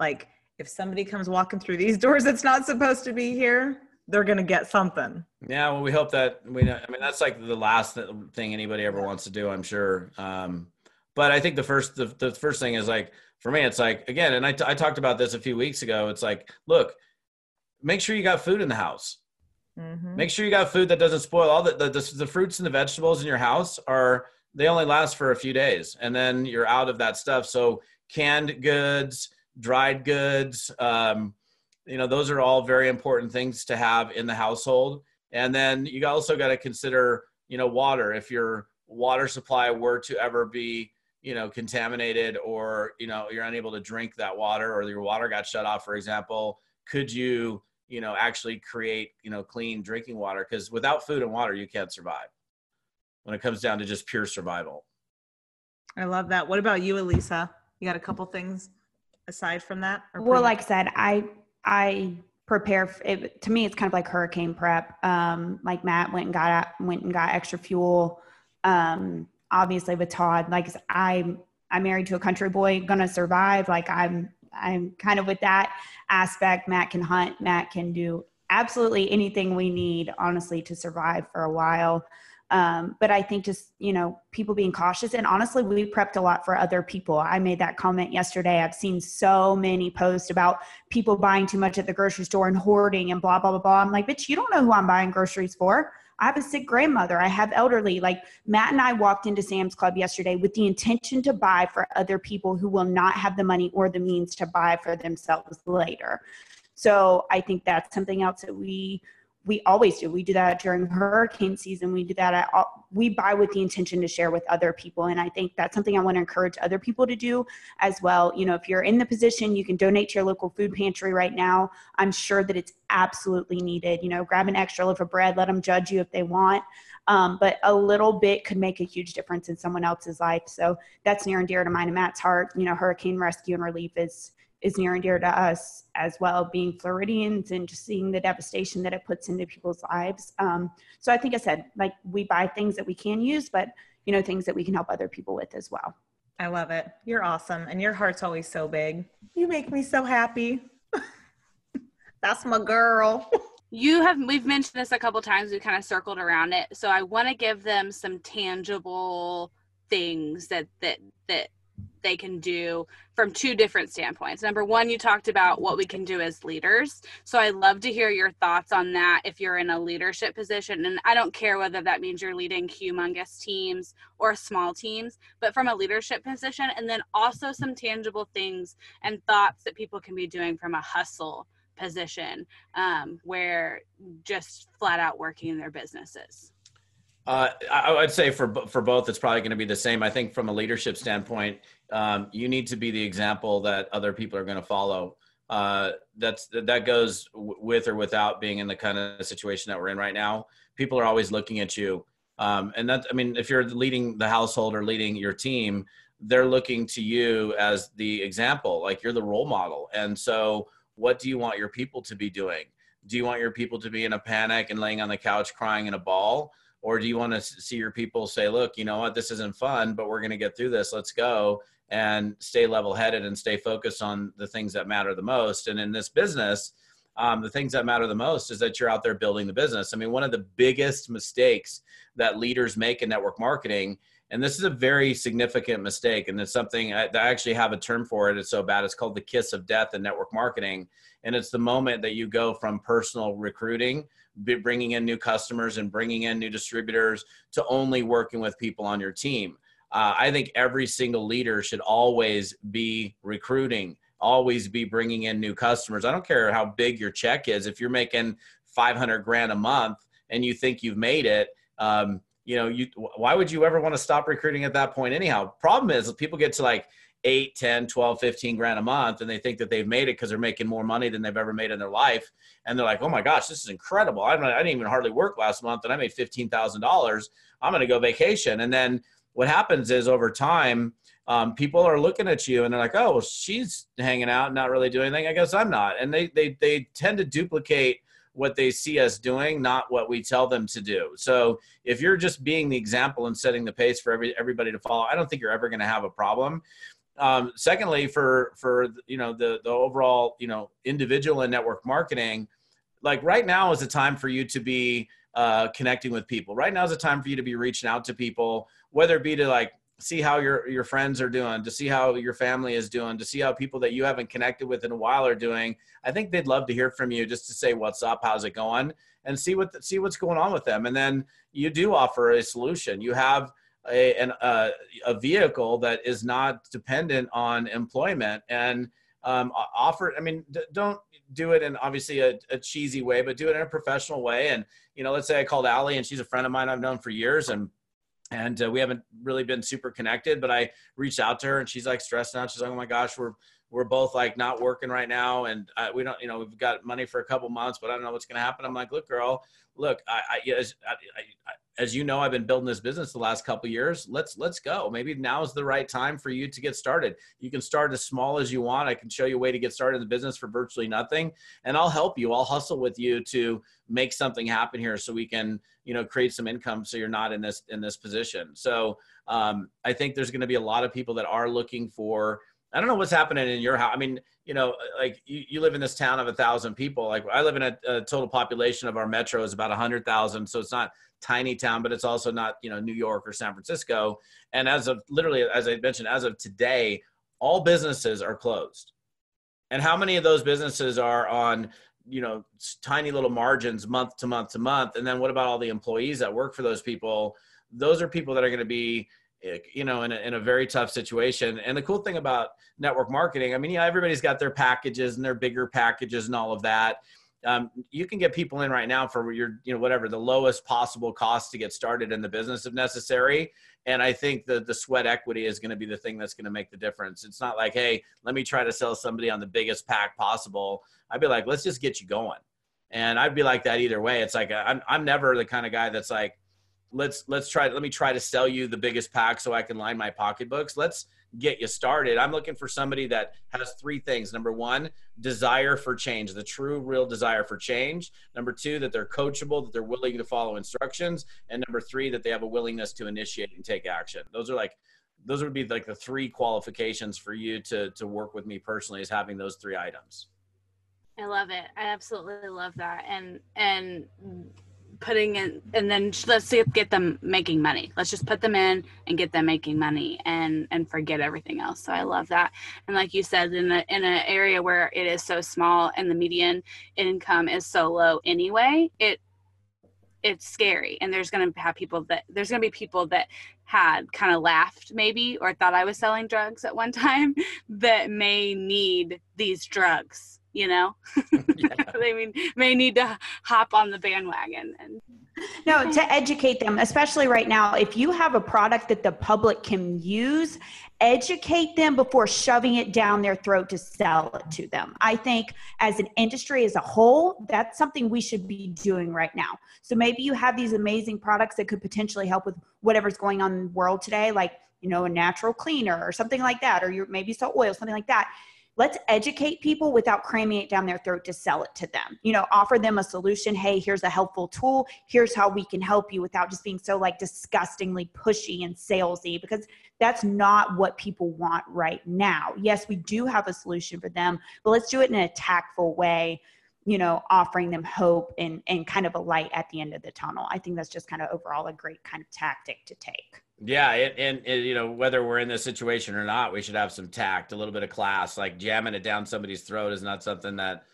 like if somebody comes walking through these doors that's not supposed to be here, they're going to get something. Yeah, well, we hope that we. I mean, that's like the last thing anybody ever wants to do. I'm sure. Um, but I think the first the, the first thing is like for me, it's like again, and I, t- I talked about this a few weeks ago. It's like, look, make sure you got food in the house. Mm-hmm. Make sure you got food that doesn't spoil. All the, the, the the fruits and the vegetables in your house are they only last for a few days, and then you're out of that stuff. So canned goods, dried goods, um, you know, those are all very important things to have in the household. And then you also got to consider, you know, water. If your water supply were to ever be you know contaminated or you know you're unable to drink that water or your water got shut off for example could you you know actually create you know clean drinking water? Because without food and water you can't survive when it comes down to just pure survival. I love that. What about you elisa? You got a couple things aside from that well like i said i i prepare it, to me it's kind of like hurricane prep um like matt went and got went and got extra fuel um obviously with todd like i'm i'm married to a country boy gonna survive like i'm i'm kind of with that aspect. Matt can hunt. Matt can do absolutely anything we need, honestly, to survive for a while. Um, but I think just, you know, people being cautious. And honestly, we prepped a lot for other people. I made that comment yesterday. I've seen so many posts about people buying too much at the grocery store and hoarding and blah, blah, blah, blah. I'm like, bitch, you don't know who I'm buying groceries for. I have a sick grandmother. I have elderly. Like Matt and I walked into Sam's Club yesterday with the intention to buy for other people who will not have the money or the means to buy for themselves later. So I think that's something else that we we always do. We do that during hurricane season. We do that. At, we buy with the intention to share with other people, and I think that's something I want to encourage other people to do as well. You know, if you're in the position, you can donate to your local food pantry right now. I'm sure that it's absolutely needed. You know, grab an extra loaf of bread. Let them judge you if they want, um, but a little bit could make a huge difference in someone else's life. So that's near and dear to mine and Matt's heart. You know, hurricane rescue and relief is is near and dear to us as well, being Floridians and just seeing the devastation that it puts into people's lives. Um, so I think I said, like, we buy things that we can use, but you know, things that we can help other people with as well. I love it. You're awesome. And your heart's always so big. You make me so happy. That's my girl. you have we've mentioned this a couple times we kind of circled around it so i want to give them some tangible things that that that they can do from two different standpoints. Number one, you talked about what we can do as leaders. So I love to hear your thoughts on that if you're in a leadership position. And I don't care whether that means you're leading humongous teams or small teams, but from a leadership position. And then also some tangible things and thoughts that people can be doing from a hustle position um, where just flat out working in their businesses. Uh, I would say for for both, it's probably going to be the same. I think from a leadership standpoint, um, you need to be the example that other people are going to follow. Uh, that's that goes w- with or without being in the kind of situation that we're in right now. People are always looking at you, um, and that I mean, if you're leading the household or leading your team, they're looking to you as the example, like you're the role model. And so, what do you want your people to be doing? Do you want your people to be in a panic and laying on the couch crying in a ball? or do you want to see your people say look you know what this isn't fun but we're going to get through this let's go and stay level headed and stay focused on the things that matter the most. And in this business um, the things that matter the most is that you're out there building the business. I mean one of the biggest mistakes that leaders make in network marketing and this is a very significant mistake and it's something I, I actually have a term for it it's so bad it's called the kiss of death in network marketing. And it's the moment that you go from personal recruiting bringing in new customers and bringing in new distributors to only working with people on your team. Uh, I think every single leader should always be recruiting, always be bringing in new customers. I don't care how big your check is. If you're making 500 grand a month and you think you've made it, um, you know, you why would you ever want to stop recruiting at that point anyhow? Problem is people get to like 8, 10, 12, 15 grand a month and they think that they've made it because they're making more money than they've ever made in their life. And they're like, oh my gosh, this is incredible. I, I didn't even hardly work last month and I made $15,000. I'm going to go vacation. And then what happens is over time, um, people are looking at you and they're like, oh, well, she's hanging out, not really doing anything. I guess I'm not. And they, they, they tend to duplicate what they see us doing, not what we tell them to do. So if you're just being the example and setting the pace for every, everybody to follow, I don't think you're ever going to have a problem. Um, secondly, for for you know the the overall you know individual and network marketing, like right now is a time for you to be uh, connecting with people. Right now is a time for you to be reaching out to people, whether it be to like see how your your friends are doing, to see how your family is doing, to see how people that you haven't connected with in a while are doing. I think they'd love to hear from you just to say what's up, how's it going, and see what see what's going on with them. And then you do offer a solution. You have a, an, uh, a vehicle that is not dependent on employment and um, offer i mean d- don't do it in obviously a, a, cheesy way but do it in a professional way and you know let's say i called Allie and she's a friend of mine i've known for years and and uh, we haven't really been super connected but i reached out to her and she's like stressed out. She's like oh my gosh we're we're both like not working right now and uh, we don't you know we've got money for a couple months but i don't know what's going to happen. I'm like look girl look i i, as, I, as you know i've been building this business the last couple years. Let's let's go. Maybe now is the right time for you to get started. You can start as small as you want. I can show you a way to get started in the business for virtually nothing and i'll help you. I'll hustle with you to make something happen here so we can you know create some income so you're not in this in this position. So um, i think there's going to be a lot of people that are looking for I don't know what's happening in your house. I mean, you know, like you, you live in this town of a thousand people. Like I live in a, a total population of our metro is about a hundred thousand. So it's not tiny town, but it's also not, you know, New York or San Francisco. And as of literally, as I mentioned, as of today, all businesses are closed. And how many of those businesses are on, you know, tiny little margins month to month to month? And then what about all the employees that work for those people? Those are people that are going to be you know, in a, in a very tough situation. And the cool thing about network marketing, I mean, yeah, everybody's got their packages and their bigger packages and all of that. Um, you can get people in right now for your, you know, whatever the lowest possible cost to get started in the business if necessary. And I think that the sweat equity is going to be the thing that's going to make the difference. It's not like, hey, let me try to sell somebody on the biggest pack possible. I'd be like, let's just get you going. And I'd be like that either way. It's like I'm I'm never the kind of guy that's like, let's let's try let me try to sell you the biggest pack so i can line my pocketbooks. Let's get you started. I'm looking for somebody that has three things. Number one desire for change the true real desire for change. Number two that they're coachable that they're willing to follow instructions. And number three that they have a willingness to initiate and take action. Those are like those would be like the three qualifications for you to to work with me personally is having those three items. I love it. I absolutely love that. And and putting in and then let's get them making money. Let's just put them in and get them making money and and forget everything else. So i love that. And like you said in a in an area where it is so small and the median income is so low anyway it it's scary. And there's going to have people that there's going to be people that had kind of laughed maybe or thought i was selling drugs at one time that may need these drugs you know? They mean may need to hop on the bandwagon and no to educate them especially right now if you have a product that the public can use educate them before shoving it down their throat to sell it to them. I think as an industry as a whole that's something we should be doing right now. So maybe you have these amazing products that could potentially help with whatever's going on in the world today like you know a natural cleaner or something like that or you maybe sell oil something like that let's educate people without cramming it down their throat to sell it to them. You know offer them a solution. Hey here's a helpful tool. Here's how we can help you without just being so like disgustingly pushy and salesy because that's not what people want right now. Yes we do have a solution for them but let's do it in a tactful way you know offering them hope and and kind of a light at the end of the tunnel. I think that's just kind of overall a great kind of tactic to take yeah, and, and, you know whether we're in this situation or not, we should have some tact, a little bit of class. Like jamming it down somebody's throat is not something that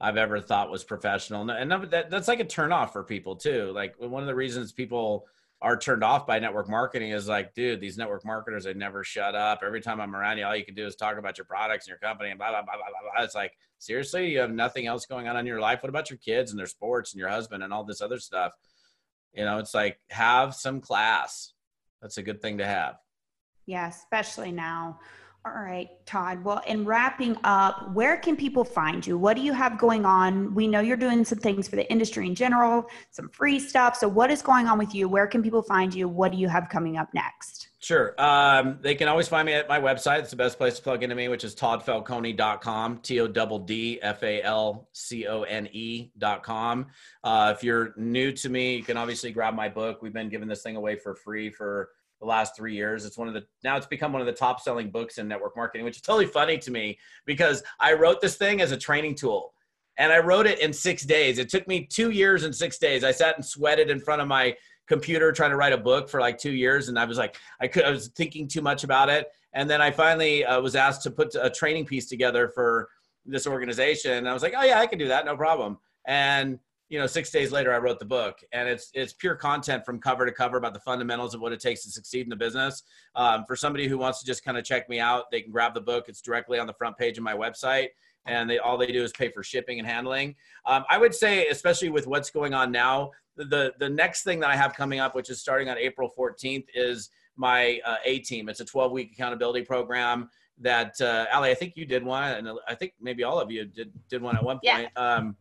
I've ever thought was professional, and that, that's like a turn off for people too. Like one of the reasons people are turned off by network marketing is like, dude, these network marketers they never shut up. Every time I'm around you, all you can do is talk about your products and your company and blah blah blah blah. blah. It's like seriously, you have nothing else going on in your life. What about your kids and their sports and your husband and all this other stuff? You know, it's like have some class. That's a good thing to have. Yeah, especially now. All right, Todd. Well, in wrapping up, where can people find you? What do you have going on? We know you're doing some things for the industry in general, some free stuff. So, what is going on with you? Where can people find you? What do you have coming up next? Sure. Um, they can always find me at my website. It's the best place to plug into me, which is toddfalcone.com, T O D D F A L C O N E.com. Uh, if you're new to me, you can obviously grab my book. We've been giving this thing away for free for the last three years. It's one of the now it's become one of the top selling books in network marketing, which is totally funny to me because I wrote this thing as a training tool. And I wrote it in six days. It took me two years and six days. I sat and sweated in front of my computer trying to write a book for like two years, and I was like, I could, I was thinking too much about it. And then I finally uh, was asked to put a training piece together for this organization. And I was like, oh yeah, I can do that, no problem. And you know, six days later, I wrote the book, and it's it's pure content from cover to cover about the fundamentals of what it takes to succeed in the business. Um, for somebody who wants to just kind of check me out, they can grab the book. It's directly on the front page of my website, and they all they do is pay for shipping and handling. Um, I would say, especially with what's going on now, the the next thing that I have coming up, which is starting on April 14th, is my uh, A team. It's a 12 week accountability program that uh, Allie, I think you did one, and I think maybe all of you did did one at one point. Yeah. Um,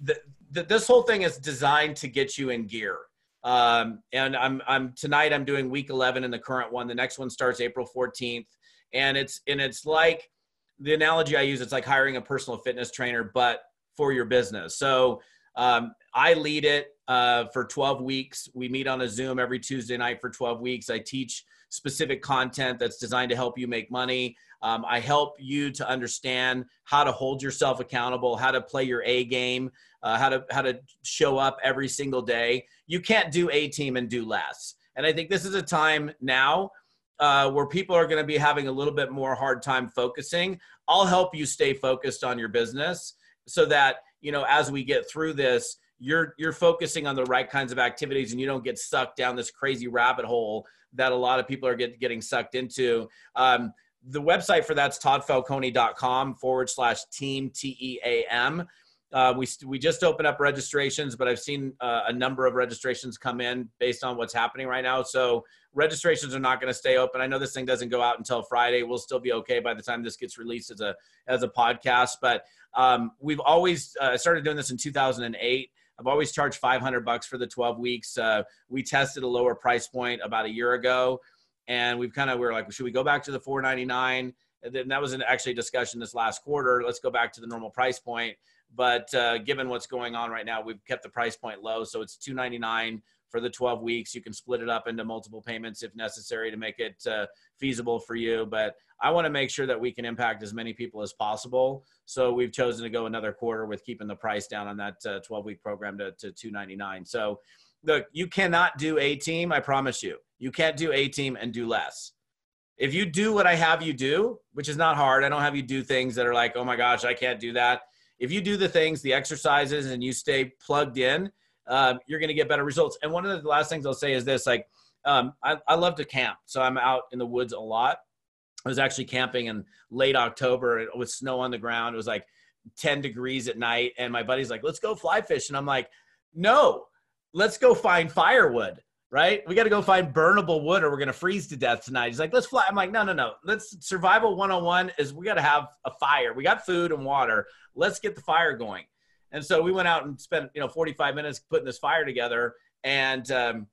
the, this whole thing is designed to get you in gear. Um, and I'm, I'm tonight I'm doing week 11 in the current one. The next one starts April 14th. And it's, and it's like the analogy I use, it's like hiring a personal fitness trainer, but for your business. So um, I lead it uh, for 12 weeks. We meet on a Zoom every Tuesday night for 12 weeks. I teach specific content that's designed to help you make money. Um, I help you to understand how to hold yourself accountable, how to play your A game, uh, how to how to show up every single day. You can't do A team and do less. And I think this is a time now uh, where people are going to be having a little bit more hard time focusing. I'll help you stay focused on your business so that you know as we get through this you're you're focusing on the right kinds of activities and you don't get sucked down this crazy rabbit hole that a lot of people are get, getting sucked into um, the website for that's toddfalcone.com forward slash team t-e-a-m uh, we, we just opened up registrations, but I've seen uh, a number of registrations come in based on what's happening right now. So registrations are not going to stay open. I know this thing doesn't go out until Friday. We'll still be okay by the time this gets released as a as a podcast. But um, we've always uh, started doing this in 2008. I've always charged 500 bucks for the 12 weeks. Uh, we tested a lower price point about a year ago, and we've kind of we are like, should we go back to the 499? And then that was an actually discussion this last quarter. Let's go back to the normal price point. But uh, given what's going on right now, we've kept the price point low, so it's 299 for the 12 weeks. You can split it up into multiple payments if necessary to make it uh, feasible for you. But I want to make sure that we can impact as many people as possible. So we've chosen to go another quarter with keeping the price down on that 12 uh, week program to, to 299. So look, you cannot do a team. I promise you, you can't do a team and do less. If you do what I have you do, which is not hard, I don't have you do things that are like, oh my gosh, I can't do that. If you do the things, the exercises, and you stay plugged in, um, you're going to get better results. And one of the last things I'll say is this: like, um, I, I love to camp, so I'm out in the woods a lot. I was actually camping in late October with snow on the ground. It was like 10 degrees at night, and my buddy's like, "Let's go fly fish," and I'm like, "No, let's go find firewood." Right? We got to go find burnable wood or we're going to freeze to death tonight. He's like, let's fly. I'm like, no, no, no. Let's survival 101 is we got to have a fire. We got food and water. Let's get the fire going. And so we went out and spent, you know, 45 minutes putting this fire together. And um,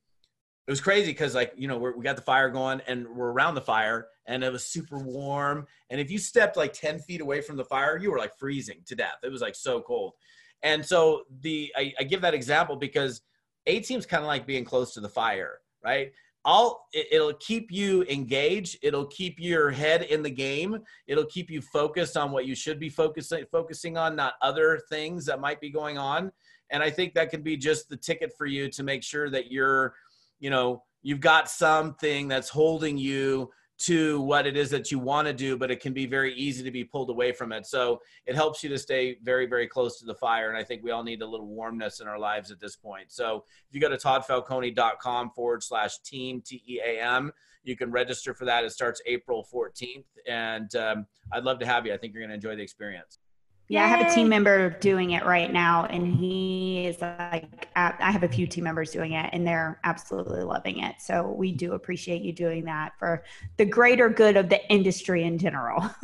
it was crazy because, like, you know, we got the fire going and we're around the fire and it was super warm. And if you stepped like 10 feet away from the fire, you were like freezing to death. It was like so cold. And so the I, I give that example because A team's kind of like being close to the fire, right? It'll keep you engaged. It'll keep your head in the game. It'll keep you focused on what you should be focusing focusing on, not other things that might be going on. And I think that can be just the ticket for you to make sure that you're, you know, you've got something that's holding you to what it is that you want to do, but it can be very easy to be pulled away from it. So it helps you to stay very, very close to the fire. And I think we all need a little warmness in our lives at this point. So if you go to toddfalcone.com forward slash team, T E A M, you can register for that. It starts April 14th. And um, I'd love to have you. I think you're going to enjoy the experience. Yeah, I have a team member doing it right now, and he is like, I I have a few team members doing it, and they're absolutely loving it. So we do appreciate you doing that for the greater good of the industry in general.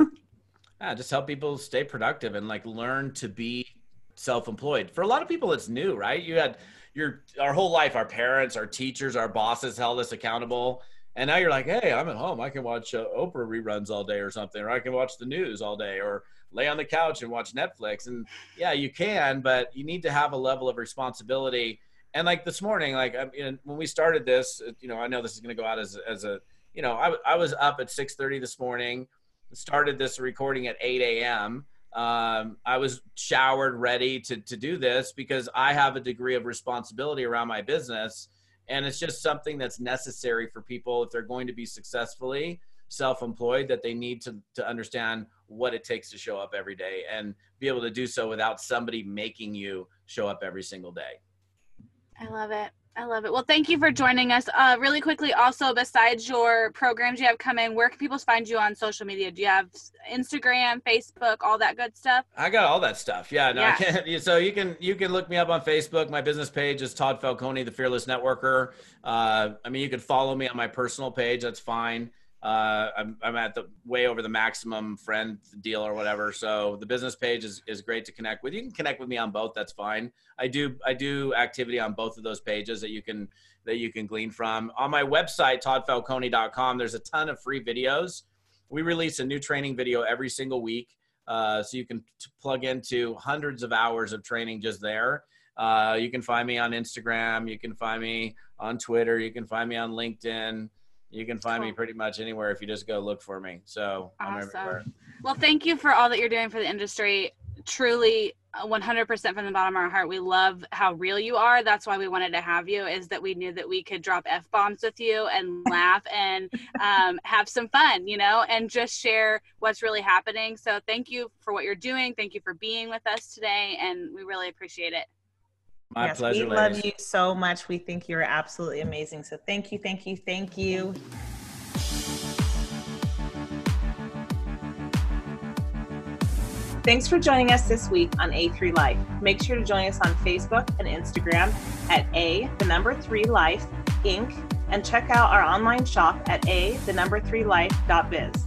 Yeah, just help people stay productive and like learn to be self-employed. For a lot of people, it's new, right? You had your our whole life, our parents, our teachers, our bosses held us accountable, and now you're like, hey, I'm at home. I can watch uh, Oprah reruns all day or something, or I can watch the news all day, or lay on the couch and watch Netflix. And yeah, you can, but you need to have a level of responsibility. And like this morning, like I mean, when we started this, you know, I know this is going to go out as as a, you know, I I was up at 6:30 this morning started this recording at 8 a.m. Um, I was showered, ready to to do this because I have a degree of responsibility around my business, and it's just something that's necessary for people if they're going to be successfully self-employed that they need to to understand what it takes to show up every day and be able to do so without somebody making you show up every single day. I love it. I love it. Well, thank you for joining us. Uh, really quickly, also, besides your programs you have coming, where can people find you on social media? Do you have Instagram, Facebook, all that good stuff? I got all that stuff. Yeah, no, Yeah. I can't. So you can you can look me up on Facebook. My business page is Todd Falcone, the Fearless Networker. Uh, I mean, you can follow me on my personal page. That's fine. Uh, I'm I'm at the way over the maximum friend deal or whatever. So the business page is is great to connect with. You can connect with me on both. That's fine. I do I do activity on both of those pages that you can that you can glean from. On my website, toddfalcone.com, there's a ton of free videos. We release a new training video every single week. Uh, so you can t- plug into hundreds of hours of training just there. Uh, you can find me on Instagram. You can find me on Twitter. You can find me on LinkedIn. You can find me pretty much anywhere if you just go look for me. So I'm everywhere. Well, thank you for all that you're doing for the industry. Truly, uh, 100% from the bottom of our heart, we love how real you are. That's why we wanted to have you. Is that we knew that we could drop f bombs with you and laugh and um, have some fun, you know, and just share what's really happening. So, thank you for what you're doing. Thank you for being with us today, and we really appreciate it. My yes, pleasure, we ladies. love you so much. We think you're absolutely amazing. So thank you, thank you, thank you. Thanks for joining us this week on A3 Life. Make sure to join us on Facebook and Instagram at A, the number three life, Inc., and check out our online shop at A, the number three life.biz.